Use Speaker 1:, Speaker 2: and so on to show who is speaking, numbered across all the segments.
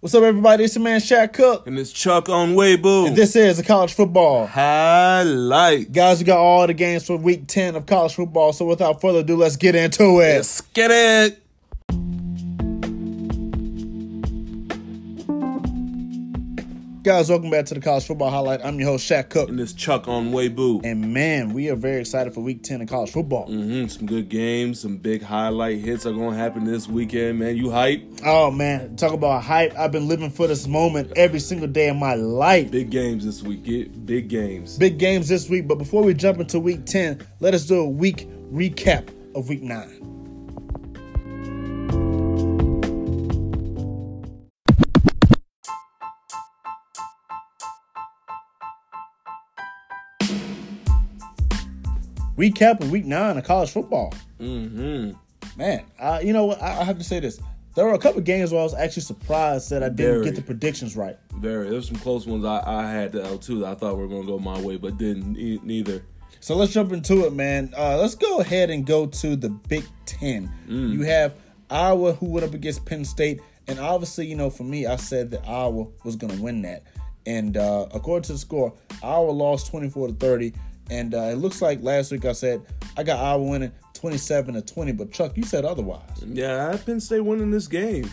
Speaker 1: What's up, everybody? It's your man Shaq Cook.
Speaker 2: And it's Chuck on Weibo.
Speaker 1: And this is the college football
Speaker 2: highlight.
Speaker 1: Guys, we got all the games for week 10 of college football. So without further ado, let's get into it.
Speaker 2: Let's get it.
Speaker 1: Guys, welcome back to the college football highlight. I'm your host, Shaq Cook.
Speaker 2: And it's Chuck on Weibo.
Speaker 1: And man, we are very excited for week 10 of college football.
Speaker 2: Mm-hmm. Some good games, some big highlight hits are going to happen this weekend, man. You hype?
Speaker 1: Oh, man. Talk about hype. I've been living for this moment every single day of my life.
Speaker 2: Big games this week. Get big games.
Speaker 1: Big games this week. But before we jump into week 10, let us do a week recap of week 9. Recap of week nine of college football.
Speaker 2: Mm-hmm.
Speaker 1: Man, uh, you know what? I, I, have to say this. There were a couple games where I was actually surprised that I didn't Very. get the predictions right.
Speaker 2: Very. There's some close ones I, I had to, uh, too that I thought were going to go my way, but didn't e- neither.
Speaker 1: So let's jump into it, man. Uh, let's go ahead and go to the Big Ten. Mm. You have Iowa who went up against Penn State, and obviously, you know, for me, I said that Iowa was going to win that. And uh, according to the score, Iowa lost 24 to 30. And uh, it looks like last week I said I got Iowa winning 27 to 20, but Chuck, you said otherwise.
Speaker 2: Yeah, I Penn State winning this game.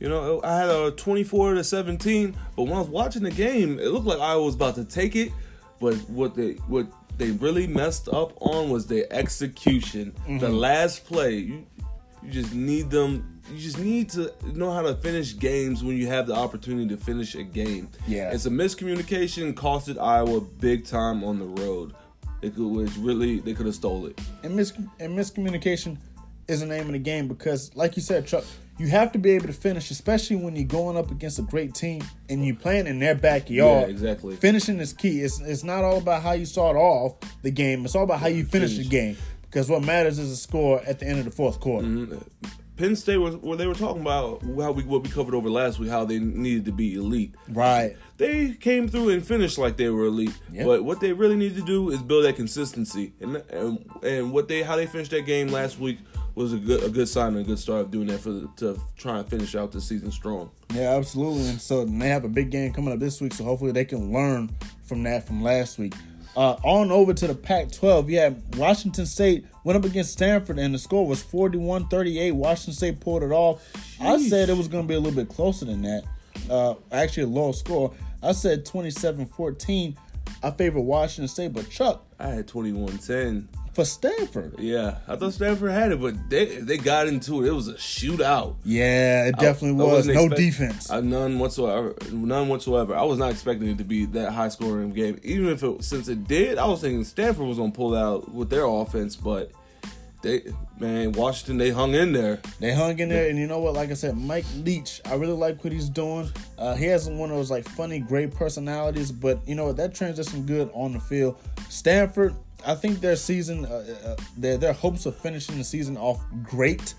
Speaker 2: You know, I had a 24 to 17, but when I was watching the game, it looked like Iowa was about to take it. But what they what they really messed up on was their execution. Mm-hmm. The last play, you you just need them you just need to know how to finish games when you have the opportunity to finish a game.
Speaker 1: Yeah.
Speaker 2: It's a miscommunication costed Iowa big time on the road. It was really they could have stole it.
Speaker 1: And mis and miscommunication is the name of the game because, like you said, Chuck, you have to be able to finish, especially when you're going up against a great team and you're playing in their backyard.
Speaker 2: Yeah, exactly.
Speaker 1: Finishing is key. It's it's not all about how you start off the game. It's all about how you finish, finish. the game because what matters is the score at the end of the fourth quarter.
Speaker 2: Mm-hmm. Penn State was where they were talking about how we what we covered over last week, how they needed to be elite.
Speaker 1: Right.
Speaker 2: They came through and finished like they were elite. Yep. But what they really need to do is build that consistency. And and, and what they how they finished that game last week was a good a good sign and a good start of doing that for to try and finish out the season strong.
Speaker 1: Yeah, absolutely. And so they have a big game coming up this week, so hopefully they can learn from that from last week. Uh, on over to the Pac 12, you had Washington State went up against Stanford, and the score was 41 38. Washington State pulled it off. Sheesh. I said it was going to be a little bit closer than that. Uh, actually, a low score. I said 27 14. I favor Washington State, but Chuck.
Speaker 2: I had 21 10
Speaker 1: for Stanford.
Speaker 2: Yeah, I thought Stanford had it, but they they got into it. It was a shootout.
Speaker 1: Yeah, it definitely I, was. I no expect, defense.
Speaker 2: Uh, none whatsoever. None whatsoever. I was not expecting it to be that high scoring game. Even if it since it did, I was thinking Stanford was gonna pull out with their offense, but they man, Washington they hung in there.
Speaker 1: They hung in there, and you know what? Like I said, Mike Leach, I really like what he's doing. Uh, he has one of those like funny, great personalities, but you know what? That transition good on the field. Stanford, I think their season, uh, uh, their their hopes of finishing the season off great.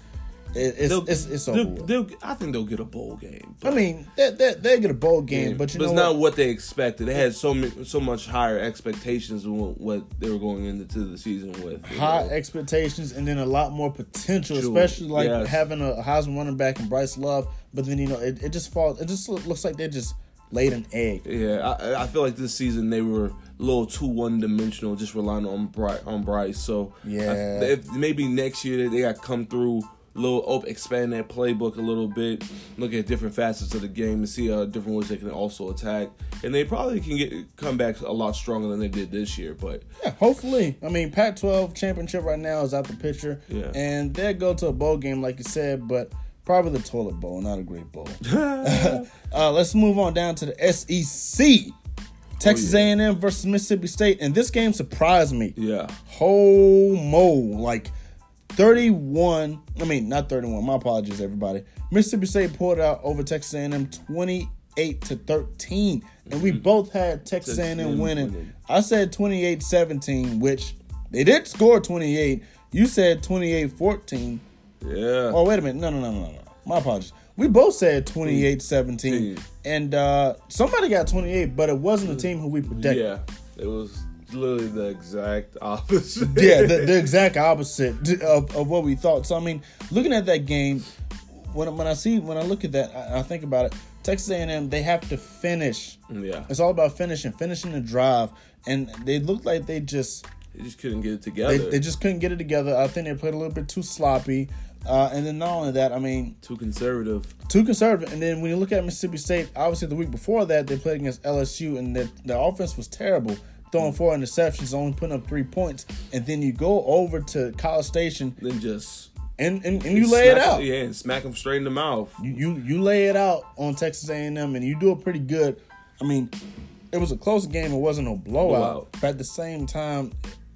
Speaker 1: it's, it's, it's over.
Speaker 2: They'll, they'll, I think they'll get a bowl game.
Speaker 1: I mean, they they they get a bowl game, yeah, but you
Speaker 2: but
Speaker 1: know,
Speaker 2: it's
Speaker 1: what?
Speaker 2: not what they expected. They had so so much higher expectations than what they were going into the season with.
Speaker 1: High know? expectations, and then a lot more potential, sure. especially like yes. having a Heisman running back and Bryce Love. But then you know, it, it just falls. It just looks like they just laid an egg.
Speaker 2: Yeah, I, I feel like this season they were little too one dimensional, just relying on Bryce. On Bryce. So
Speaker 1: yeah,
Speaker 2: I, if maybe next year they got come through. A little op- expand that playbook a little bit, look at different facets of the game and see uh, different ways they can also attack, and they probably can get come back a lot stronger than they did this year. But
Speaker 1: yeah, hopefully, I mean, Pac-12 championship right now is out the picture,
Speaker 2: yeah.
Speaker 1: and they go to a bowl game like you said, but Probably the toilet bowl, not a great bowl. uh, let's move on down to the SEC. Texas oh, yeah. A&M versus Mississippi State, and this game surprised me.
Speaker 2: Yeah,
Speaker 1: whole mo like thirty-one. I mean, not thirty-one. My apologies, everybody. Mississippi State pulled out over Texas A&M twenty-eight to thirteen, and mm-hmm. we both had Texas A&M winning. winning. I said 28-17, which they did score twenty-eight. You said 28-14.
Speaker 2: Yeah.
Speaker 1: Oh, wait a minute. No, no, no, no, no. My apologies. We both said 28 17. And uh, somebody got 28, but it wasn't the team who we predicted.
Speaker 2: Yeah. It was literally the exact opposite.
Speaker 1: yeah, the, the, exact opposite of, of what we thought. So, I mean, looking at that game, when, when I see, when I look at that, I, I think about it. Texas A&M they have to finish.
Speaker 2: Yeah,
Speaker 1: It's all about finishing, finishing the drive, and they looked like they just
Speaker 2: they just couldn't get it
Speaker 1: they,
Speaker 2: together.
Speaker 1: they just couldn't get it together. I think they played a little bit too sloppy, uh, and then not only that, I mean
Speaker 2: Too conservative.
Speaker 1: too conservative. And then when you look at Mississippi State, obviously the week before that they played against LSU, and their their offense was terrible, throwing four interceptions, only putting up three points, and then you go over to College Station
Speaker 2: Then just
Speaker 1: and and, and you lay it out.
Speaker 2: Yeah, and smack them straight in the mouth.
Speaker 1: You, you you lay it out on Texas A&M, and you do it pretty good. I mean, it was a close game. It wasn't a blowout,
Speaker 2: Blowout.
Speaker 1: but at the same time,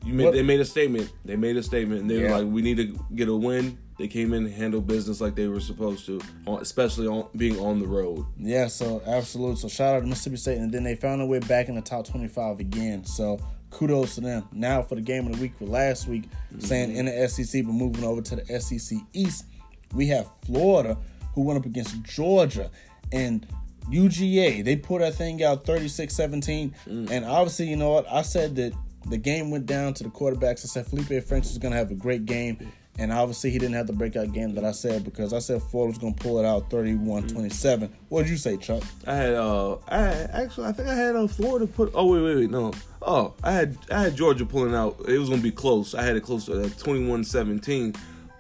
Speaker 2: You made,
Speaker 1: What-
Speaker 2: they made a statement. They made a statement, and they
Speaker 1: Yeah.
Speaker 2: were like, "We need to get a win." They came in and handled business like they were supposed to, especially on being on the road.
Speaker 1: Yeah, so absolutely. So shout out to Mississippi State, and then they found their way back in the top twenty-five again. So kudos to them. Now for the game of the week for last week, mm-hmm. saying in the SEC, but moving over to the SEC East, we have Florida who went up against Georgia and UGA. They put that thing out 36-17. Mm. and obviously, you know what? I said that the game went down to the quarterbacks. I said Feleipe Franks was going to have a great game. And obviously, he didn't have the breakout game that I said because I said Florida was going to pull it out 31 27. What did you say, Chuck?
Speaker 2: I had, uh, I had, actually, I think I had uh, Florida put. Oh wait, wait, wait, no. Oh, I had, I had Georgia pulling out. It was gonna be close. I had it close to uh, 21-17.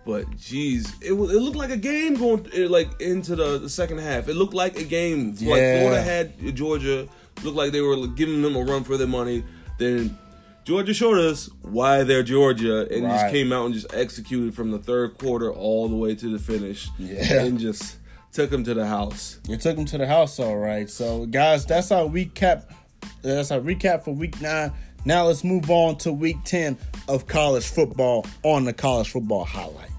Speaker 2: But geez, it was, it looked like a game going like into the, the second half. It looked like a game. Like
Speaker 1: Yeah.
Speaker 2: Florida had Georgia. Looked like they were giving them a run for their money. Then Georgia showed us why they're Georgia, and just came out and just executed from the third quarter all the way to the finish.
Speaker 1: Yeah.
Speaker 2: and just took them to the house.
Speaker 1: You took them to the house, all right. So, guys, that's our recap. That's our recap for week nine. Now let's move on to week ten of college football on the college football highlight.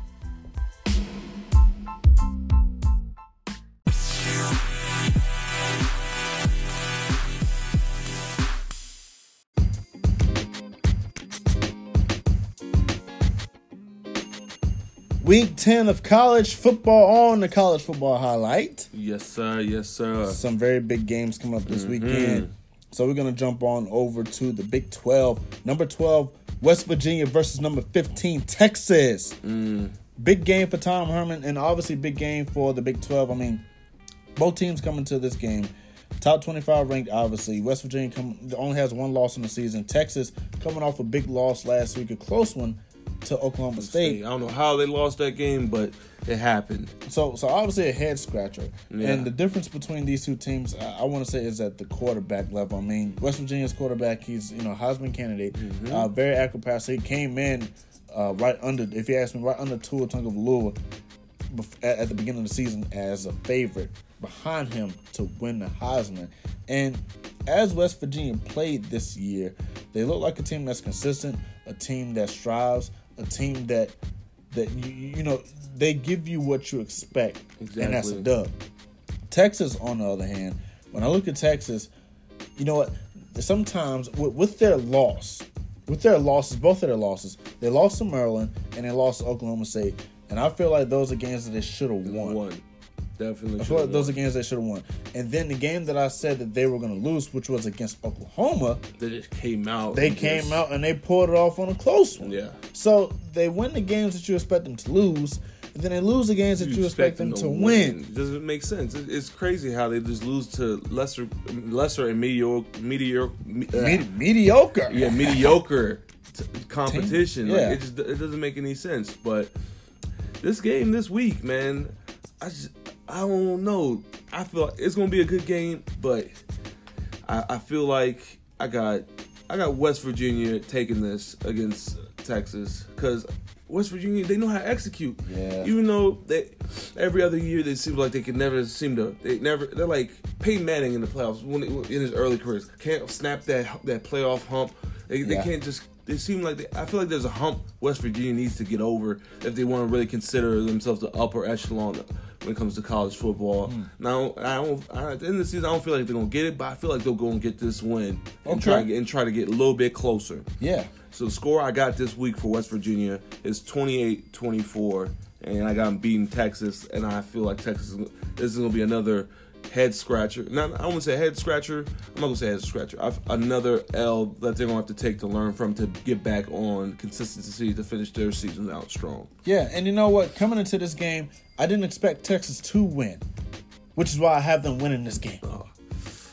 Speaker 1: Week 10 of college football on the college football highlight.
Speaker 2: Yes, sir. Yes, sir.
Speaker 1: Some very big games coming up this mm-hmm. weekend. So we're going to jump on over to the Big 12. Number 12, West Virginia versus number 15, Texas. Mm. Big game for Tom Herman and obviously big game for the Big 12. I mean, both teams coming to this game. Top 25 ranked, obviously. West Virginia come, only has one loss in the season. Texas coming off a big loss last week, a close one to Oklahoma State.
Speaker 2: I don't know how they lost that game, but it happened.
Speaker 1: So, so obviously a head scratcher.
Speaker 2: Yeah.
Speaker 1: And the difference between these two teams, I, I want to say, is at the quarterback level. I mean, West Virginia's quarterback, he's you know Heisman candidate,
Speaker 2: Mm-hmm.
Speaker 1: uh, very accurate passer. He came in uh, right under, if you ask me, right under Tua Tagovailoa at, at the beginning of the season as a favorite behind him to win the Heisman. And as West Virginia played this year, they look like a team that's consistent, a team that strives, a team that that you you know they give you what you expect, and that's a dub. Texas, on the other hand, when I look at Texas, you know what? Sometimes with, with their loss, with their losses, both of their losses, they lost to Maryland and they lost to Oklahoma State, and I feel like those are games that they should have won.
Speaker 2: One. Definitely.
Speaker 1: I feel like those are games they should have won. And then the game that I said that they were going to lose, which was against Oklahoma,
Speaker 2: They just came out.
Speaker 1: they came
Speaker 2: just-
Speaker 1: out and they pulled it off on a close one.
Speaker 2: Yeah.
Speaker 1: So they win the games that you expect them to lose, and then they lose the games that you, expect, them to win.
Speaker 2: It doesn't make sense. It's crazy how they just lose to lesser, lesser and mediocre, mediocre, me- uh,
Speaker 1: Medi- mediocre.
Speaker 2: yeah, mediocre t- competition.
Speaker 1: Yeah.
Speaker 2: Like it just it doesn't make any sense. But this game this week, man, I just I don't know. I feel it's gonna be a good game, but I, I feel like I got I got West Virginia taking this against Texas because West Virginia they know how to execute.
Speaker 1: Yeah.
Speaker 2: Even though they every other year they seem like they can never seem to they never they're like Peyton Manning in the playoffs when in his early careers can't snap that that playoff hump. They, they can't just. They seem like they, I feel like there's a hump West Virginia needs to get over if they want to really consider themselves the upper echelon when it comes to college football.
Speaker 1: Hmm.
Speaker 2: Now, I don't. I, at the end of the season, I don't feel like they're gonna get it, but I feel like they'll go and get this win and
Speaker 1: Okay.
Speaker 2: try to get, and try to get a little bit closer.
Speaker 1: Yeah.
Speaker 2: So the score I got this week for West Virginia is 28-24, and I got them beating Texas, and I feel like Texas this is gonna be another head scratcher. Not I won't say head scratcher. I'm not gonna say head scratcher. I've, another L that they're gonna have to take to learn from to get back on consistency to finish their season out strong.
Speaker 1: Yeah, and you know what? Coming into this game, I didn't expect Texas to win. which is why I have them winning this game. Oh.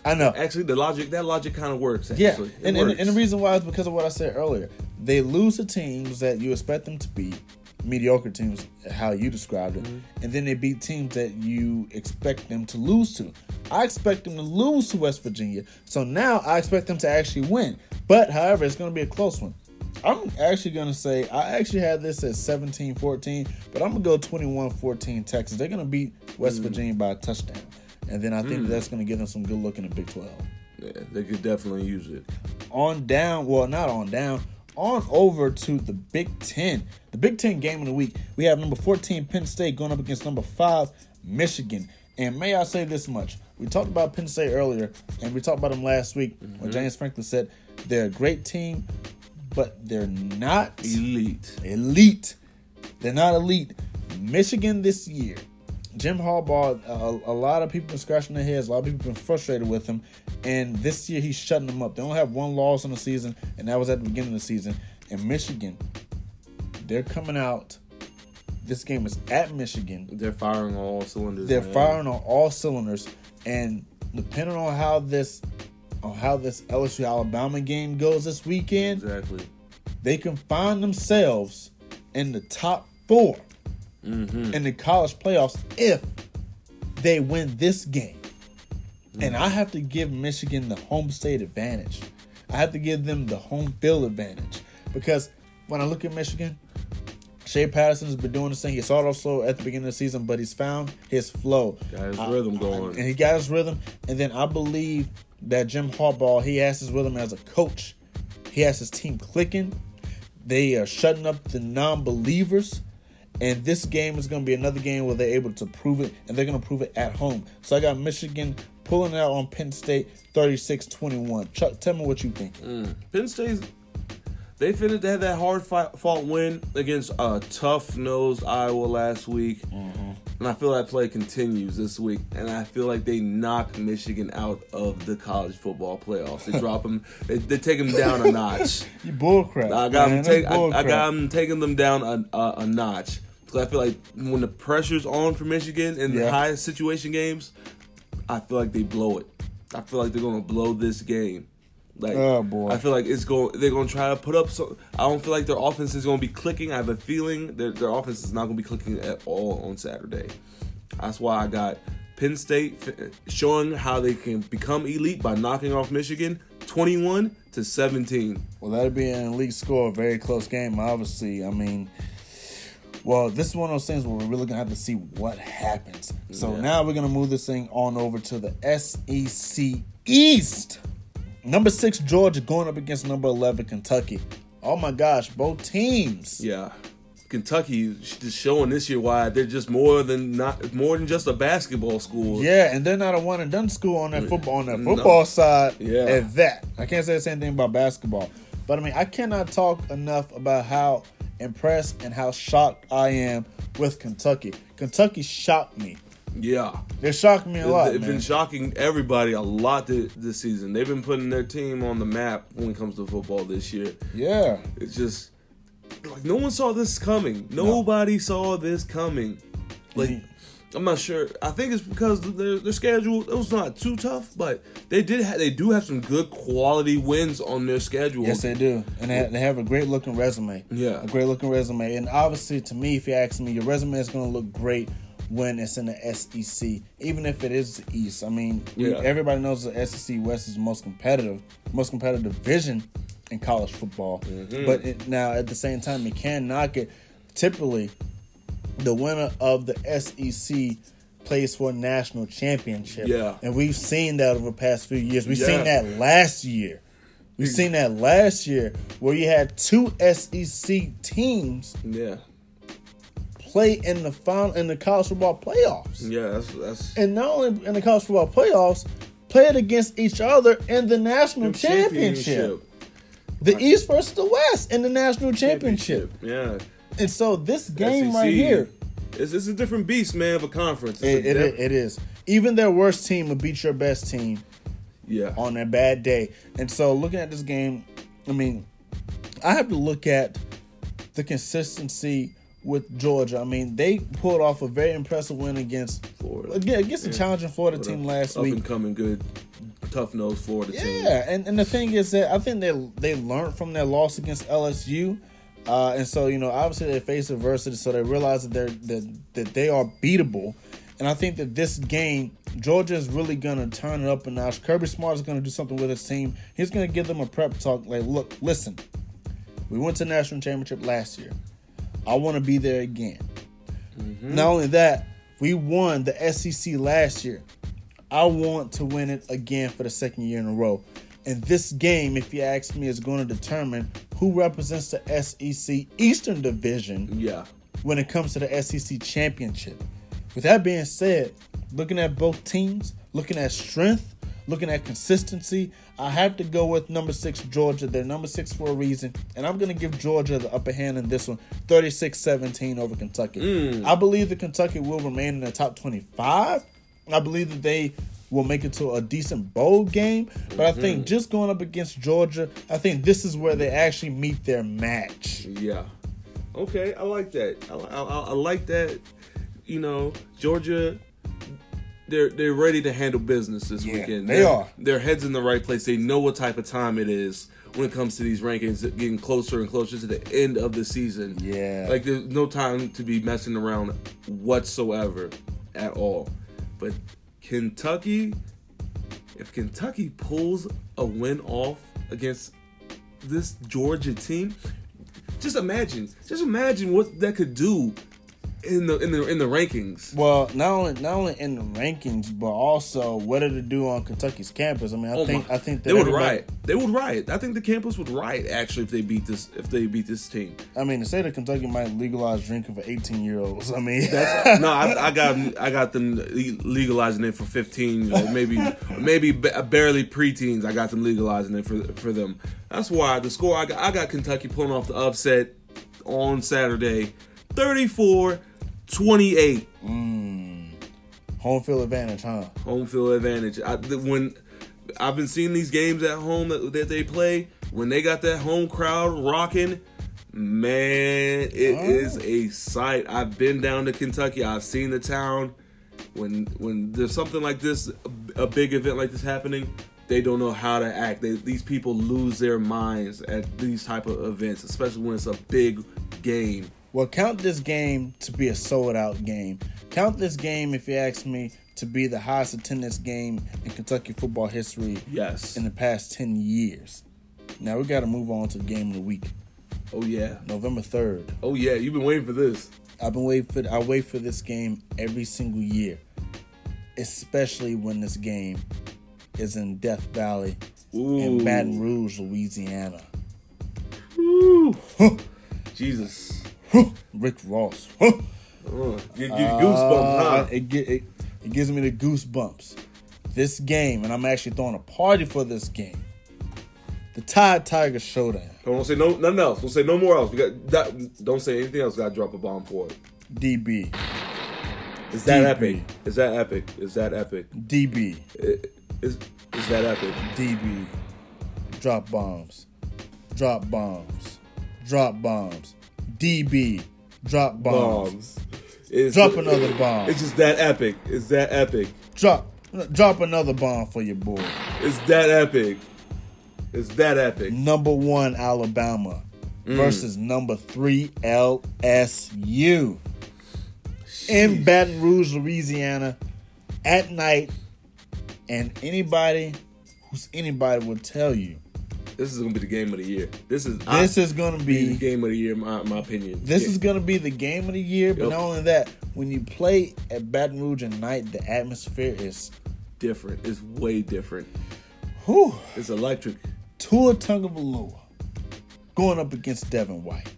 Speaker 1: I know.
Speaker 2: Actually, the logic that logic kind of works.
Speaker 1: Yeah,
Speaker 2: Actually. It
Speaker 1: and, and,
Speaker 2: works.
Speaker 1: and the reason why is because of what I said earlier. They lose to teams that you expect them to beat, mediocre teams, how you described it,
Speaker 2: Mm-hmm.
Speaker 1: and then they beat teams that you expect them to lose to. I expect them to lose to West Virginia, so now I expect them to actually win. But however, it's going to be a close one. I'm actually going to say I actually had this at 17-14, but I'm going to go 21-14 Texas. They're going to beat West Virginia by a touchdown. And then I think that's going to give them some good look in the Big 12
Speaker 2: yeah, they could definitely use it.
Speaker 1: on down, well, not on down, on over to the Big Ten. The Big Ten game of the week. We have number 14 Penn State going up against number 5 Michigan. And may I say this much? We talked about Penn State earlier, and we talked about them last week when mm-hmm. James Franklin said they're a great team, but they're not
Speaker 2: Elite.
Speaker 1: elite. They're not elite. Michigan this year, Jim Harbaugh, a, a lot of people been scratching their heads. A lot of people been frustrated with him, and this year he's shutting them up. They only have one loss in the season, and that was at the beginning of the season. And Michigan, they're coming out. This game is at Michigan.
Speaker 2: They're firing on all cylinders.
Speaker 1: They're
Speaker 2: man.
Speaker 1: firing on all cylinders, and depending on how this, on how this LSU Alabama game goes this weekend,
Speaker 2: Exactly.
Speaker 1: they can find themselves in the top 4
Speaker 2: Mm-hmm.
Speaker 1: in the college playoffs if they win this game. And I have to give Michigan the home state advantage. I have to give them the home field advantage because when I look at Michigan, Shea Patterson has been doing this thing. He started off slow at the beginning of the season, but he's found his flow.
Speaker 2: Got his
Speaker 1: I-
Speaker 2: rhythm
Speaker 1: I-
Speaker 2: going.
Speaker 1: and he got his rhythm. And then I believe that Jim Harbaugh, he has his rhythm as a coach. He has his team clicking. They are shutting up the non-believers. And this game is going to be another game where they're able to prove it, and they're going to prove it at home. So I got Michigan pulling out on Penn State 36-21. Chuck, tell me what you think. Mm.
Speaker 2: Penn State's they finished they had that hard fight, fought win against a tough nosed Iowa last week. Mm-hmm. And I feel that play continues this week. And I feel like they knock Michigan out of the college football playoffs. They drop them, they, they take them down a notch.
Speaker 1: You bullcrap.
Speaker 2: I got
Speaker 1: man.
Speaker 2: them take, I, I got them taking them down a, a, a notch. Because I feel like when the pressure's on for Michigan in the
Speaker 1: Yeah.
Speaker 2: high situation games, I feel like they blow it. I feel like they're gonna blow this game. Like,
Speaker 1: Oh, boy.
Speaker 2: I feel like it's going. They're gonna try to put up. So I don't feel like their offense is gonna be clicking. I have a feeling that their offense is not gonna be clicking at all on Saturday. That's why I got Penn State f- showing how they can become elite by knocking off Michigan, twenty-one to seventeen.
Speaker 1: Well, that'd be an elite score, a very close game, obviously. I mean, well, this is one of those things where we're really gonna have to see what happens. So
Speaker 2: Yeah.
Speaker 1: now we're gonna move this thing on over to the SEC East. Number six Georgia going up against number eleven Kentucky. Oh my gosh, both teams.
Speaker 2: Yeah. Kentucky is just showing this year why they're just more than not more than just a basketball school.
Speaker 1: Yeah, and they're not a one and done school on that football on that
Speaker 2: No.
Speaker 1: football side.
Speaker 2: Yeah.
Speaker 1: At that, I can't say the same thing about basketball. But I mean, I cannot talk enough about how impressed and how shocked I am with Kentucky. Kentucky shocked me.
Speaker 2: Yeah.
Speaker 1: They shocked me a lot,
Speaker 2: They've
Speaker 1: man.
Speaker 2: been shocking everybody a lot thi- this season. They've been putting their team on the map when it comes to football this year.
Speaker 1: yeah,
Speaker 2: It's just like no one saw this coming. Nobody saw this coming. Like
Speaker 1: Mhm.
Speaker 2: I'm not sure. I think it's because their their schedule it was not too tough, but they did ha- they do have some good quality wins on their schedule.
Speaker 1: yes, they do, and they, they have a great looking resume.
Speaker 2: Yeah.
Speaker 1: a great looking resume, and obviously, to me, if you ask me, your resume is going to look great when it's in the SEC, even if it is the East. I mean,
Speaker 2: Yeah.
Speaker 1: everybody knows the SEC West is the most competitive, most competitive division in college football.
Speaker 2: Mm-hmm.
Speaker 1: But it, now, at the same time, you can knock it. Typically, the winner of the SEC plays for a national championship.
Speaker 2: Yeah.
Speaker 1: And we've seen that over the past few years. We've seen that last year. We've seen that last year where you had two SEC teams
Speaker 2: Yeah.
Speaker 1: play in the final in the college football playoffs.
Speaker 2: Yeah, that's that's
Speaker 1: And not only in the college football playoffs, played against each other in the national championship. The East versus the West in the national championship.
Speaker 2: Yeah.
Speaker 1: And so this game
Speaker 2: SEC,
Speaker 1: right here,
Speaker 2: It's, it's a different beast, man, of a conference.
Speaker 1: it,
Speaker 2: a
Speaker 1: it,
Speaker 2: diff-
Speaker 1: it is. Even their worst team will beat your best team
Speaker 2: yeah.
Speaker 1: on a bad day. And so looking at this game, I mean, I have to look at the consistency with Georgia. I mean, they pulled off a very impressive win against
Speaker 2: Florida.
Speaker 1: again against a
Speaker 2: Yeah.
Speaker 1: challenging Florida team last
Speaker 2: Up
Speaker 1: week.
Speaker 2: and coming good, tough nose Florida team.
Speaker 1: Yeah, and, and the thing is that I think they they learned from their loss against LSU, uh, and so you know obviously they face adversity, so they realize that they're that, that they are beatable, and I think that this game Georgia is really gonna turn it up a notch. Kirby Smart is gonna do something with his team. He's gonna give them a prep talk like, look, listen, we went to national championship last year. I want to be there again. Not only that, we won the SEC last year. I want to win it again for the second year in a row. And this game, if you ask me, is going to determine who represents the SEC Eastern Division
Speaker 2: Yeah.
Speaker 1: when it comes to the SEC championship. With that being said, looking at both teams, looking at strength, looking at consistency, I have to go with number six, Georgia. They're number six for a reason. And I'm going to give Georgia the upper hand in this one 36 17 over Kentucky. Mm. I believe that Kentucky will remain in the top 25. I believe that they will make it to a decent bowl game. But I think mm. just going up against Georgia, I think this is where they actually meet their match.
Speaker 2: Yeah. Okay, I like that. I, I, I like that. You know, Georgia. They're they're ready to handle business this
Speaker 1: Yeah,
Speaker 2: weekend.
Speaker 1: they
Speaker 2: Their-
Speaker 1: are.
Speaker 2: Their heads in the right place. They know what type of time it is when it comes to these rankings, getting closer and closer to the end of the season.
Speaker 1: Yeah.
Speaker 2: Like there's no time to be messing around whatsoever at all. But Kentucky, if Kentucky pulls a win off against this Georgia team, just imagine, just imagine what that could do in the in the in the rankings.
Speaker 1: Well, not only not only in the rankings, but also what did it do on Kentucky's campus? I mean, I
Speaker 2: Oh
Speaker 1: think
Speaker 2: my-
Speaker 1: I think that
Speaker 2: they would riot. They would riot. I think the campus would riot actually if they beat this if they beat this team.
Speaker 1: I mean, the state of Kentucky might legalize drinking for eighteen year olds. I mean,
Speaker 2: no, I, I got I got them legalizing it for fifteen, or maybe maybe ba- barely preteens. I got them legalizing it for for them. That's why the score I got, I got Kentucky pulling off the upset on Saturday, 34-28. Mm.
Speaker 1: home field advantage, huh?
Speaker 2: home field advantage. I, when I've been seeing these games at home that, that they play, when they got that home crowd rocking, man, it oh. is a sight. I've been down to Kentucky. I've seen the town. When when there's something like this, a, a big event like this happening, they don't know how to act. They, these people lose their minds at these type of events, especially when it's a big game.
Speaker 1: Well, count this game to be a sold out game. Count this game, if you ask me, to be the highest attendance game in Kentucky football history
Speaker 2: Yes.
Speaker 1: in the past ten years. Now we got to move on to the game of the week,
Speaker 2: Oh yeah.
Speaker 1: November third.
Speaker 2: Oh yeah. You've been waiting for this.
Speaker 1: I've been waiting for. I wait for this game every single year, especially when this game is in Death Valley
Speaker 2: Ooh.
Speaker 1: in Baton Rouge, Louisiana.
Speaker 2: Woo. Jesus.
Speaker 1: Rick Ross.
Speaker 2: You, goosebumps, huh?
Speaker 1: Uh, it, it, it gives me the goosebumps. This game, and I'm actually throwing a party for this game. The Tide Tiger Showdown.
Speaker 2: Don't say no nothing else. Don't say no more else. We got that, don't say anything else. Got to drop a bomb for it.
Speaker 1: DB.
Speaker 2: Is that
Speaker 1: DB.
Speaker 2: epic? Is that epic? Is that epic?
Speaker 1: DB.
Speaker 2: Is is that epic?
Speaker 1: DB. Drop bombs. Drop bombs. Drop bombs. DB. Drop bombs.
Speaker 2: Bombs. It's,
Speaker 1: Drop another bomb.
Speaker 2: It's just that epic. It's that epic.
Speaker 1: Drop. Drop another bomb for your boy.
Speaker 2: It's that epic. It's that epic.
Speaker 1: Number one Alabama mm. versus number three LSU in Baton Rouge, Louisiana, at night. And anybody who's anybody will tell you
Speaker 2: This is gonna be the game of the year. This is
Speaker 1: this
Speaker 2: I-
Speaker 1: is going to
Speaker 2: be the game of the year. My my opinion.
Speaker 1: this
Speaker 2: Yeah.
Speaker 1: is going to be the game of the year. But
Speaker 2: Yep.
Speaker 1: not only that, when you play at Baton Rouge at night, the atmosphere is
Speaker 2: different. It's way different.
Speaker 1: whew,
Speaker 2: It's electric.
Speaker 1: Tua Tagovailoa going up against Devin White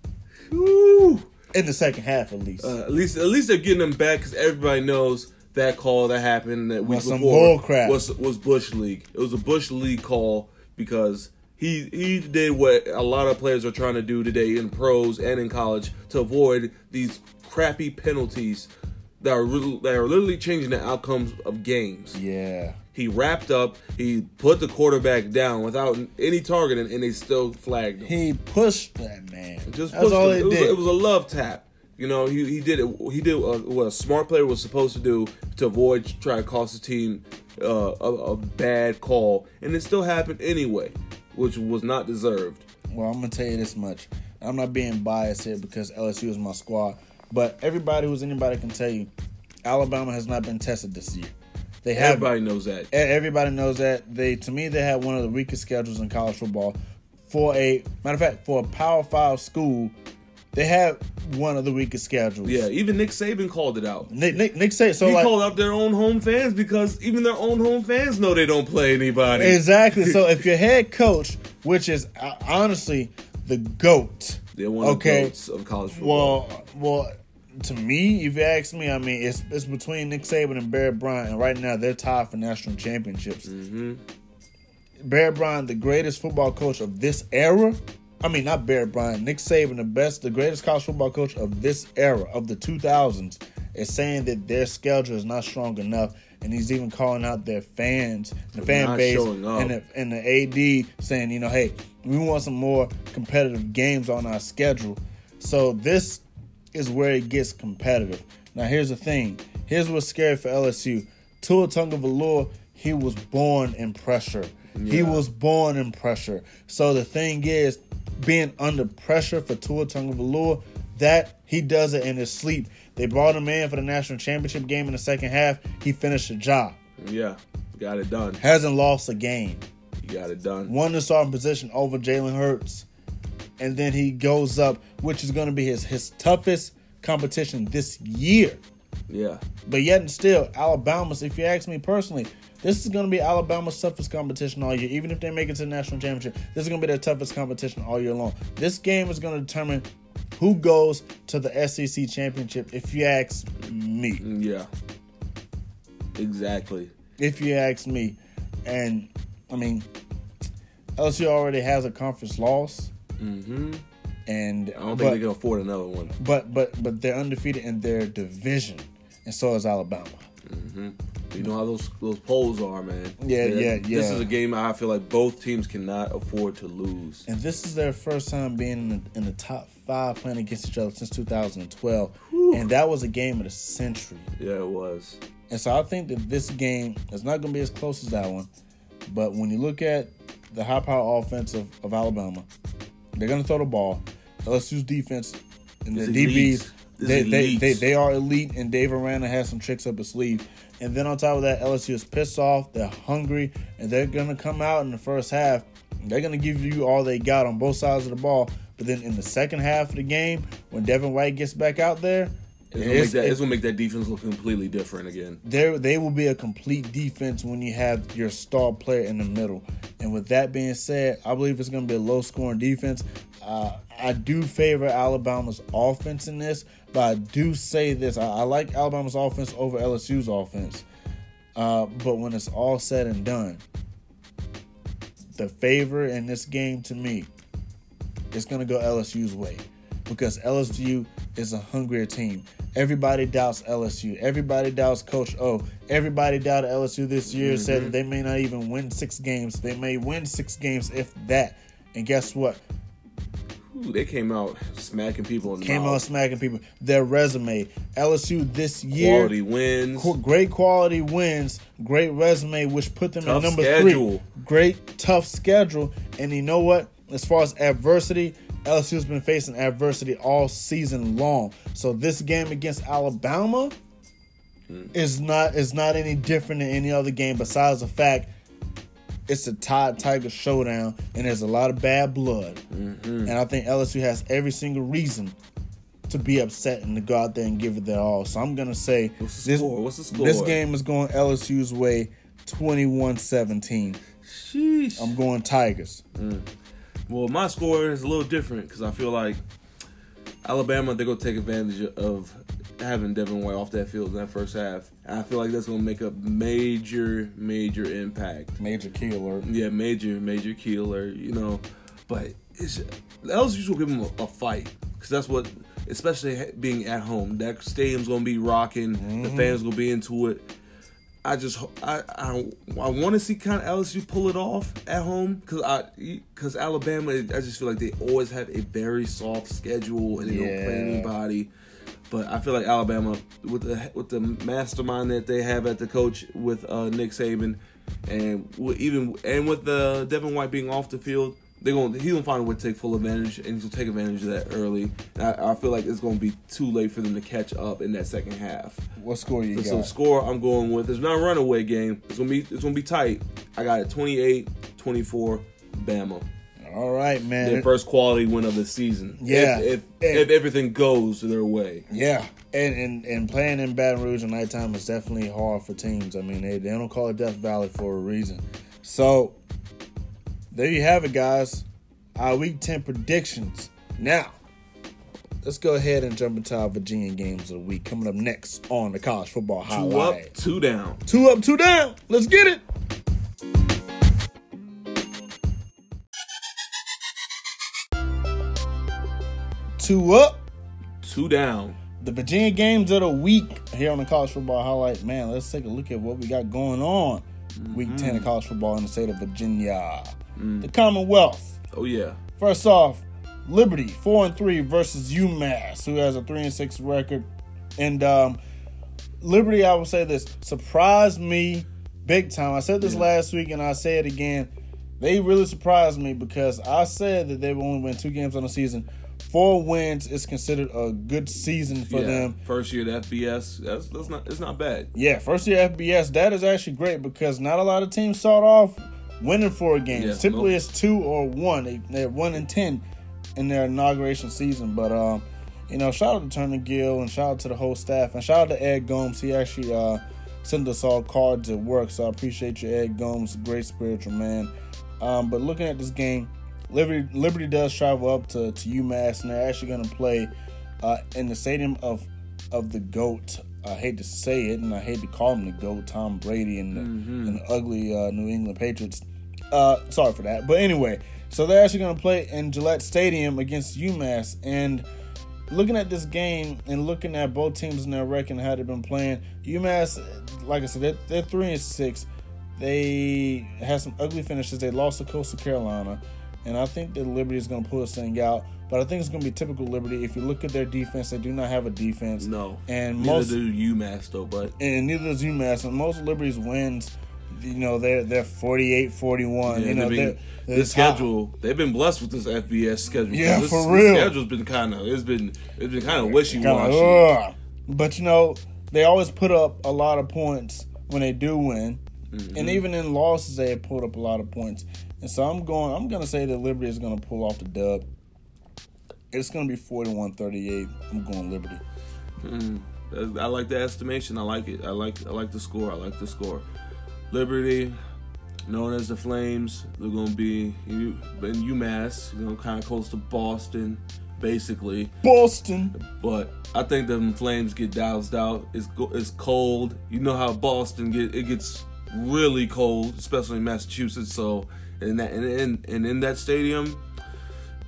Speaker 2: Woo.
Speaker 1: in the second half at least.
Speaker 2: Uh, at least at least they're getting them back because everybody knows that call that happened that week
Speaker 1: Was some
Speaker 2: before was was Bush League. It was a Bush League call because he he did what a lot of players are trying to do today in pros and in college to avoid these crappy penalties that are really, that are literally changing the outcomes of games.
Speaker 1: yeah.
Speaker 2: He wrapped up. He put the quarterback down without any targeting, and they still flagged him.
Speaker 1: He pushed that man.
Speaker 2: Just
Speaker 1: That's
Speaker 2: pushed
Speaker 1: all
Speaker 2: him.
Speaker 1: it
Speaker 2: was
Speaker 1: did.
Speaker 2: a, it was a love tap. You know, he, he did it. He did uh, what a smart player was supposed to do to avoid trying to cost the team uh, a, a bad call, and it still happened anyway, which was not deserved.
Speaker 1: Well, I'm gonna tell you this much. I'm not being biased here because LSU is my squad, but everybody who's anybody can tell you, Alabama has not been tested this year. They have
Speaker 2: Everybody knows that.
Speaker 1: Everybody knows that they, to me, they had one of the weakest schedules in college football. For a matter of fact, for a Power Five school, they have one of the weakest schedules.
Speaker 2: Yeah, even Nick Saban called it out.
Speaker 1: Nick, Nick, Nick said so.
Speaker 2: he
Speaker 1: like
Speaker 2: called out their own home fans because even their own home fans know they don't play anybody.
Speaker 1: exactly. so if your head coach, which is uh, honestly the goat,
Speaker 2: They're one of the goats of college football.
Speaker 1: well, well, to me, if you ask me, I mean, it's it's between Nick Saban and Bear Bryant, and right now they're tied for national championships.
Speaker 2: hmm
Speaker 1: Bear Bryant, the greatest football coach of this era. I mean, not Bear Bryant. Nick Saban, the best, the greatest college football coach of this era, of the 2000s, is saying that their schedule is not strong enough, and he's even calling out their fans, the fan base, and the, and the AD saying, you know, hey, we want some more competitive games on our schedule. So this is where it gets competitive. Now, here's the thing. Here's what's scary for LSU. Tua Tagovailoa, he was born in pressure. He was born in pressure. So the thing is, being under pressure for Tua Tagovailoa, that he does it in his sleep. They brought him in for the national championship game in the second half. He finished the job.
Speaker 2: Yeah, got it done.
Speaker 1: Hasn't lost a game.
Speaker 2: You got it done.
Speaker 1: Won the starting position over Jalen Hurts. And then he goes up, which is going to be his, his toughest competition this year.
Speaker 2: Yeah,
Speaker 1: But yet and still, Alabama's, if you ask me personally, this is going to be Alabama's toughest competition all year. Even if they make it to the national championship, this is going to be their toughest competition all year long. This game is going to determine who goes to the SEC championship, if you ask me.
Speaker 2: yeah, exactly.
Speaker 1: If you ask me. And, I mean, LSU already has a conference loss.
Speaker 2: hmm
Speaker 1: And,
Speaker 2: I don't think
Speaker 1: but,
Speaker 2: they can afford another one.
Speaker 1: but, but, but they're undefeated in their division. And so is Alabama.
Speaker 2: hmm You know how those those polls are, man.
Speaker 1: Yeah, yeah, yeah.
Speaker 2: This
Speaker 1: yeah.
Speaker 2: is a game I feel like both teams cannot afford to lose.
Speaker 1: And this is their first time being in the, in the top five playing against each other since 2012. And that was a game of the century.
Speaker 2: Yeah, it was.
Speaker 1: And so I think that this game is not going to be as close as that one. But when you look at the high power offense of, of Alabama, they're going to throw the ball. LSU's defense and the DBs, they, they, they, they are elite, and Dave Aranda has some tricks up his sleeve. And then on top of that, LSU is pissed off, they're hungry, and they're going to come out in the first half. They're going to give you all they got on both sides of the ball. But then in the second half of the game, when Devin White gets back out there,
Speaker 2: It's gonna,
Speaker 1: it's-
Speaker 2: make that, it's gonna make that defense look completely different again.
Speaker 1: there they will be a complete defense when you have your star player in the middle. And with that being said, I believe it's going to be a low scoring defense. Uh, I do favor Alabama's offense in this, but I do say this: I, I like Alabama's offense over LSU's offense. Uh, but when it's all said and done, the favor in this game to me is going to go LSU's way because LSU is a hungrier team. Everybody doubts LSU. Everybody doubts Coach O. Everybody doubted LSU this year. Said that they may not even win six games. They may win six games if that. And guess what?
Speaker 2: Ooh, they came out smacking people
Speaker 1: Came out smacking people. Their resume. LSU this year.
Speaker 2: Quality wins.
Speaker 1: Qu- great quality wins, great resume, which put them
Speaker 2: Tough
Speaker 1: at number
Speaker 2: schedule.
Speaker 1: three. Great tough schedule, and you know what? As far as adversity, LSU's been facing adversity all season long. So this game against Alabama hmm. is not is not any different than any other game. Besides the fact it's a Tide Tiger showdown, and there's a lot of bad blood. Mm-hmm. And I think LSU has every single reason to be upset and to go out there and give it their all. So I'm gonna say
Speaker 2: What's the
Speaker 1: this,
Speaker 2: score? What's the score?
Speaker 1: this game is going LSU's way 21-17.
Speaker 2: Sheesh.
Speaker 1: I'm going Tigers. Mm.
Speaker 2: Well, my score is a little different because I feel like Alabama they're gonna take advantage of having Devin White off that field in that first half, and I feel like that's gonna make a major, major impact.
Speaker 1: Major key alert.
Speaker 2: Yeah, major, major killer, you know. But it's LSU's will give them a, a fight because that's what, especially being at home, that stadium's gonna be rocking. The mm-hmm. fans gonna be into it. I just I I, I want to see kind of LSU pull it off at home because I because Alabama I just feel like they always have a very soft schedule and they don't play anybody. But I feel like Alabama, with the with the mastermind that they have at the coach with uh, Nick Saban, and with even and with the Devin White being off the field, they're going he's gonna find a way to take full advantage and he's gonna take advantage of that early. I, I, feel like it's gonna be too late for them to catch up in that second half.
Speaker 1: What score you
Speaker 2: so,
Speaker 1: got?
Speaker 2: So score I'm going with it's not a runaway game. It's gonna be it's gonna be tight. I got it 28-24 Bama.
Speaker 1: All right, man.
Speaker 2: Their first quality win of the season.
Speaker 1: Yeah.
Speaker 2: If, if, if everything goes their way.
Speaker 1: Yeah. And, and and playing in Baton Rouge at nighttime is definitely hard for teams. I mean, they, they don't call it Death Valley for a reason. So there you have it, guys. Our week 10 predictions. Now, let's go ahead and jump into our Virginia games of the week. Coming up next on the college football highlight.
Speaker 2: Two up, two down.
Speaker 1: Two up, two down. Let's get it. Two up,
Speaker 2: two down.
Speaker 1: The Virginia games of the week here on the college football highlight. Man, let's take a look at what we got going on. Mm-hmm. Week 10 of college football in the state of Virginia. Mm. The Commonwealth.
Speaker 2: Oh, yeah.
Speaker 1: First off, Liberty, 4 and 3 versus UMass, who has a 3 and 6 record. And um, Liberty, I will say this, surprised me big time. I said this yeah. last week and I say it again. They really surprised me because I said that they would only win two games on the season four wins is considered a good season for
Speaker 2: yeah,
Speaker 1: them.
Speaker 2: First year at FBS, that's that's not it's not bad.
Speaker 1: Yeah, first year FBS, that is actually great because not a lot of teams start off winning four games. Yeah, Typically, it's two or one. They, they're one and ten in their inauguration season. But um, you know, shout out to Turner Gill and shout out to the whole staff and shout out to Ed Gomes. He actually uh, sent us all cards at work, so I appreciate you, Ed Gomes, great spiritual man. Um, but looking at this game Liberty Liberty does travel up to, to UMass, and they're actually going to play uh, in the stadium of of the goat. I hate to say it, and I hate to call him the goat, Tom Brady and the, mm-hmm. and the ugly uh, New England Patriots. Uh, sorry for that, but anyway, so they're actually going to play in Gillette Stadium against UMass, and looking at this game and looking at both teams in their record and how they've been playing, UMass, like I said, they're, they're three and six. They had some ugly finishes. They lost to Coastal Carolina and I think that Liberty is going to pull this thing out. But I think it's going to be typical Liberty. If you look at their defense, they do not have a defense.
Speaker 2: No,
Speaker 1: and
Speaker 2: neither most, do UMass though. But
Speaker 1: and neither does UMass. And most Liberty's wins, you know, they're they're 48-41. Yeah, you know,
Speaker 2: they're, the schedule they've been blessed with this FBS schedule.
Speaker 1: Yeah,
Speaker 2: this,
Speaker 1: for real.
Speaker 2: Schedule's been kind of it's been it's been kind of wishy washy.
Speaker 1: But you know, they always put up a lot of points when they do win. Mm-hmm. And even in losses, they have pulled up a lot of points. And so I'm going. I'm going to say that Liberty is going to pull off the dub. It's going to be 41-38. I'm going Liberty.
Speaker 2: Mm, I like the estimation. I like it. I like. I like the score. I like the score. Liberty, known as the Flames, they're going to be in UMass. You know, kind of close to Boston, basically.
Speaker 1: Boston.
Speaker 2: But I think the Flames get doused out. It's it's cold. You know how Boston get. It gets really cold, especially in Massachusetts. So in that and in, and in that stadium,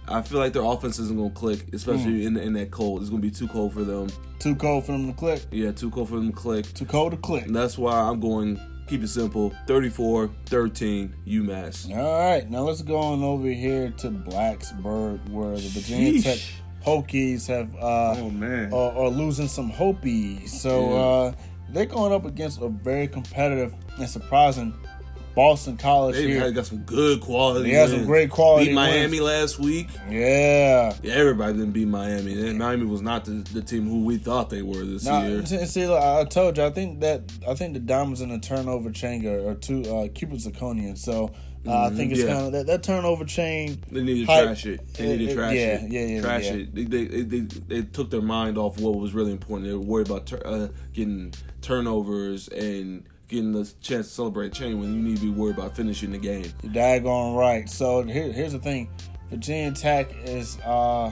Speaker 2: I feel like their offense isn't gonna click, especially mm. in in that cold. It's gonna be too cold for them.
Speaker 1: Too cold for them to click.
Speaker 2: Yeah, too cold for them to click.
Speaker 1: Too cold to click.
Speaker 2: And that's why I'm going. Keep it simple. 34-13 UMass.
Speaker 1: All right, now let's go on over here to Blacksburg, where the Virginia Sheesh. Tech Hokies have uh,
Speaker 2: oh man
Speaker 1: are, are losing some Hopies. So yeah. uh, they're going up against a very competitive and surprising Boston College
Speaker 2: they
Speaker 1: here.
Speaker 2: got some good quality.
Speaker 1: They had some great quality.
Speaker 2: Beat Miami wins. last week.
Speaker 1: Yeah.
Speaker 2: Yeah, everybody didn't beat Miami. And Miami was not the, the team who we thought they were this now, year.
Speaker 1: See, I told you, I think that I think the diamonds in the turnover chain are, are two uh, cubic zirconium. So. Uh, mm-hmm. I think it's yeah. kind of that, that turnover chain.
Speaker 2: They need to hype, trash it. They need to trash
Speaker 1: yeah,
Speaker 2: it.
Speaker 1: Yeah, yeah,
Speaker 2: trash
Speaker 1: yeah.
Speaker 2: it. They, they, they, they, took their mind off what was really important. They were worried about uh, getting turnovers and getting the chance to celebrate chain when you need to be worried about finishing the game.
Speaker 1: You're daggone right. So here, here's the thing: Virginia Tech is, uh,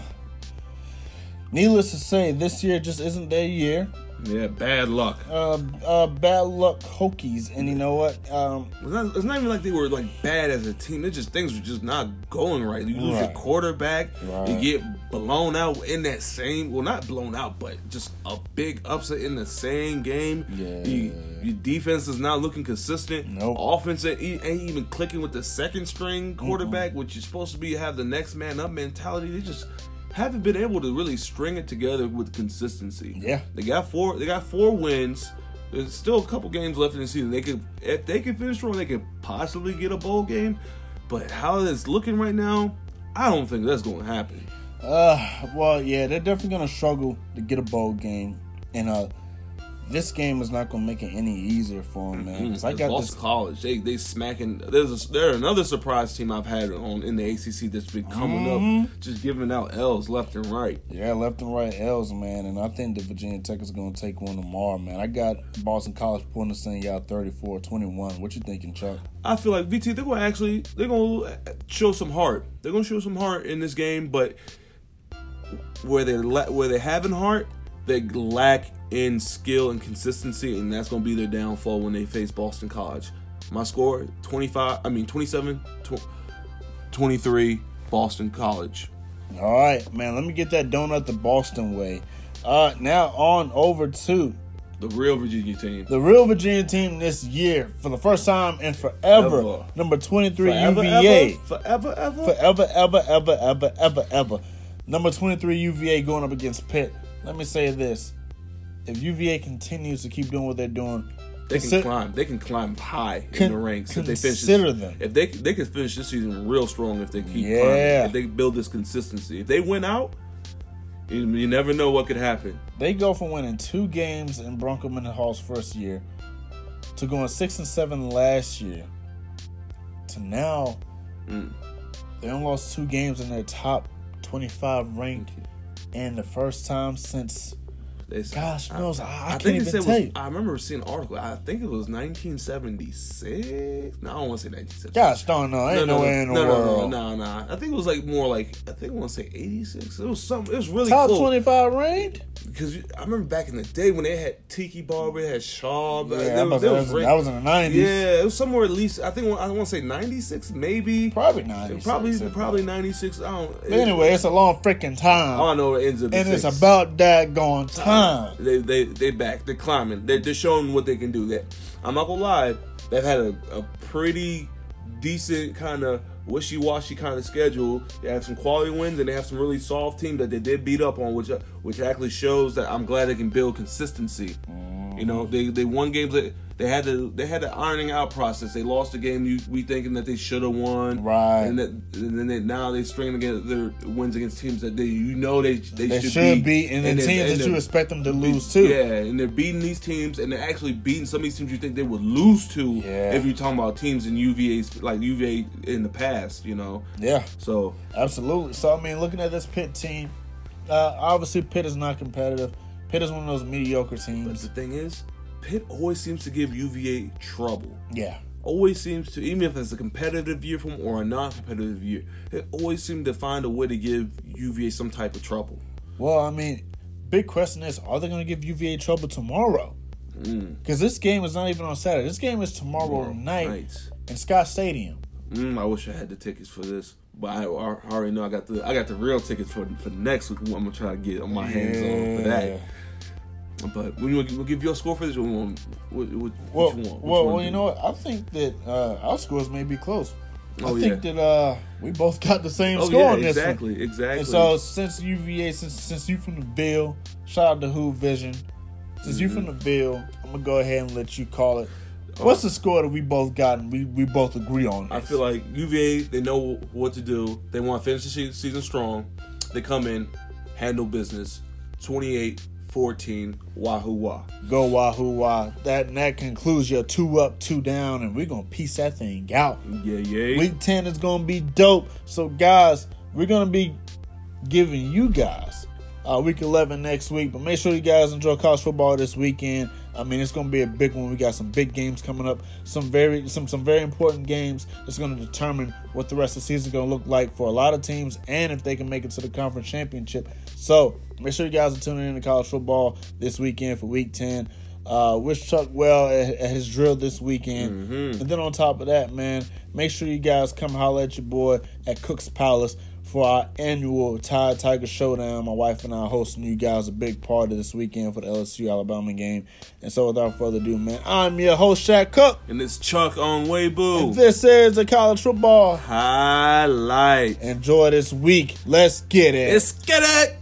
Speaker 1: needless to say, this year just isn't their year.
Speaker 2: Yeah, bad luck.
Speaker 1: Uh, uh, bad luck Hokies, and you know what? Um,
Speaker 2: it's not, it's not even like they were like bad as a team. It's just things were just not going right. You lose right. your quarterback, right. you get blown out in that same. Well, not blown out, but just a big upset in the same game.
Speaker 1: Yeah,
Speaker 2: you, your defense is not looking consistent.
Speaker 1: Nope.
Speaker 2: Offense ain't, ain't even clicking with the second string quarterback, mm-hmm. which you're supposed to be have the next man up mentality. They just haven't been able to really string it together with consistency.
Speaker 1: Yeah.
Speaker 2: They got four. They got four wins. There's still a couple games left in the season. They could, if they can finish strong, they could possibly get a bowl game. But how it's looking right now, I don't think that's going to happen.
Speaker 1: Uh, well, yeah, they're definitely gonna struggle to get a bowl game, and uh, this game is not gonna make it any easier for them, man. 'Cause I got
Speaker 2: Boston
Speaker 1: this.
Speaker 2: College. They they smacking. There's a, they're another surprise team I've had on in the ACC that's been coming
Speaker 1: Mm-hmm.
Speaker 2: up, just giving out L's left and right.
Speaker 1: Yeah, left and right L's, man, and I think the Virginia Tech is gonna take one tomorrow, man. I got Boston College putting this thing out 34-21. What you thinking, Chuck?
Speaker 2: I feel like VT they're gonna actually they're gonna show some heart. They're gonna show some heart in this game, but where they la- where they having heart, they lack in skill and consistency, and that's gonna be their downfall when they face Boston College. My score 25, I mean 27 tw- 23 Boston College.
Speaker 1: All right, man. Let me get that donut the Boston way. Uh, now on over to
Speaker 2: The real Virginia team.
Speaker 1: the real Virginia team this year for the first time in forever.
Speaker 2: Ever.
Speaker 1: Number twenty three
Speaker 2: Forever,
Speaker 1: UVA.
Speaker 2: ever, forever, ever.
Speaker 1: Forever, ever, ever, ever, ever, ever. Number 23 UVA going up against Pitt. Let me say this. If UVA continues to keep doing what they're doing,
Speaker 2: They can
Speaker 1: consi-
Speaker 2: climb. They can climb high
Speaker 1: Con-
Speaker 2: in the ranks if they finish.
Speaker 1: consider them.
Speaker 2: If they they can finish this season real strong if they keep
Speaker 1: Yeah.
Speaker 2: climbing. If they build this consistency. If they win out, you, you never know what could happen.
Speaker 1: they go from winning two games in Bronco Mendenhall's first year to going six and seven last year to now
Speaker 2: Mm.
Speaker 1: they only lost two games in their top 25 rank and the first time since
Speaker 2: They,
Speaker 1: Gosh knows, I- I can't
Speaker 2: think said was. I remember seeing an article. I think it was 1976. No, I don't want to say 1976.
Speaker 1: gosh darn no ain't no, way in the
Speaker 2: no,
Speaker 1: world
Speaker 2: No, no, no, no. I think it was like more like I think I want to say 86. It was something. It was really
Speaker 1: top
Speaker 2: close.
Speaker 1: 25 ranked
Speaker 2: Because I remember back in the day when they had Tiki Barber, they had Shaw.
Speaker 1: yeah,
Speaker 2: they-
Speaker 1: that, was,
Speaker 2: they was
Speaker 1: that was in the 90s
Speaker 2: Yeah, it was somewhere at least. I think I want to say 96, maybe.
Speaker 1: probably 90s
Speaker 2: Probably, probably 96. I don't.
Speaker 1: But anyway it's a long freaking time
Speaker 2: I know it ends up.
Speaker 1: and it's about that going time Uh-huh.
Speaker 2: They they they back. They're climbing. They're, they're showing what they can do. That I'm not gonna lie. They've had a, a pretty decent kind of wishy-washy kind of schedule. They have some quality wins and they have some really soft teams that they did beat up on, which uh, which actually shows that I'm glad they can build consistency. Mm-hmm. You know, they they won games that they had to they had the ironing out process. They lost a game you we thinking that they should have won,
Speaker 1: Right.
Speaker 2: And that and then they, now they string together their wins against teams that they you know they they,
Speaker 1: they
Speaker 2: should,
Speaker 1: should be and the
Speaker 2: they're-
Speaker 1: teams that you expect them to lose too
Speaker 2: yeah, and they're beating these teams, and they're actually beating some of these teams you think they would lose to
Speaker 1: Yeah.
Speaker 2: if you're talking about teams in UVA's like UVA in the past, you know.
Speaker 1: yeah
Speaker 2: So
Speaker 1: Absolutely. So I mean, looking at this Pitt team, uh, obviously Pitt is not competitive. Pitt is one of those mediocre teams.
Speaker 2: but the thing is, Pitt always seems to give UVA trouble.
Speaker 1: Yeah,
Speaker 2: Always seems to, even if it's a competitive year for them or a non-competitive year, it always seems to find a way to give UVA some type of trouble.
Speaker 1: Well, I mean, big question is, are they going to give UVA trouble tomorrow?
Speaker 2: Mm.
Speaker 1: Because this game is not even on Saturday. This game is tomorrow,
Speaker 2: Tomorrow
Speaker 1: night
Speaker 2: night.
Speaker 1: in Scott Stadium.
Speaker 2: Mm, I wish I had the tickets for this, but I, I already know I got the I got the real tickets for for next week. I'm gonna try to get on my hands on for that. But you we'll give your score for this, you want- what, what,
Speaker 1: Well,
Speaker 2: you want?
Speaker 1: Well, well, you know what? I think that uh, our scores may be close.
Speaker 2: Oh,
Speaker 1: I think
Speaker 2: yeah.
Speaker 1: that uh, we both got the same
Speaker 2: Oh
Speaker 1: score
Speaker 2: yeah,
Speaker 1: on this one.
Speaker 2: exactly, exactly.
Speaker 1: And so since UVA, since since you from the Bill, shout out to Who Vision. Since you from the Bill, I'm gonna go ahead and let you call it. What's the score that we both got and we, we both agree on?
Speaker 2: I feel like UVA, they know what to do. They want to finish the season strong. They come in, handle business. 28-14, wahoo wah.
Speaker 1: go wahoo wah. That and that concludes your two up, two down, and we're gonna piece that thing out.
Speaker 2: Yeah, yeah.
Speaker 1: Week ten is gonna be dope. So guys, we're gonna be giving you guys uh, week eleven next week. But make sure you guys enjoy college football this weekend. I mean, it's gonna be a big one. We got some big games coming up. Some very some some very important games that's gonna determine what the rest of the season is gonna look like for a lot of teams and if they can make it to the conference championship. So make sure you guys are tuning in to college football this weekend for week ten. Uh, wish Chuck well at, at his drill this weekend.
Speaker 2: Mm-hmm.
Speaker 1: And then on top of that, man, make sure you guys come holler at your boy at Cook's Palace for our annual Tide Tiger Showdown. My wife and I are hosting you guys a big party this weekend for the LSU Alabama game. And so without further ado, man, I'm your host, Shaq Cook.
Speaker 2: And it's Chuck on Weibo.
Speaker 1: This is the college football.
Speaker 2: Highlight.
Speaker 1: Enjoy this week. Let's get it.
Speaker 2: Let's get it.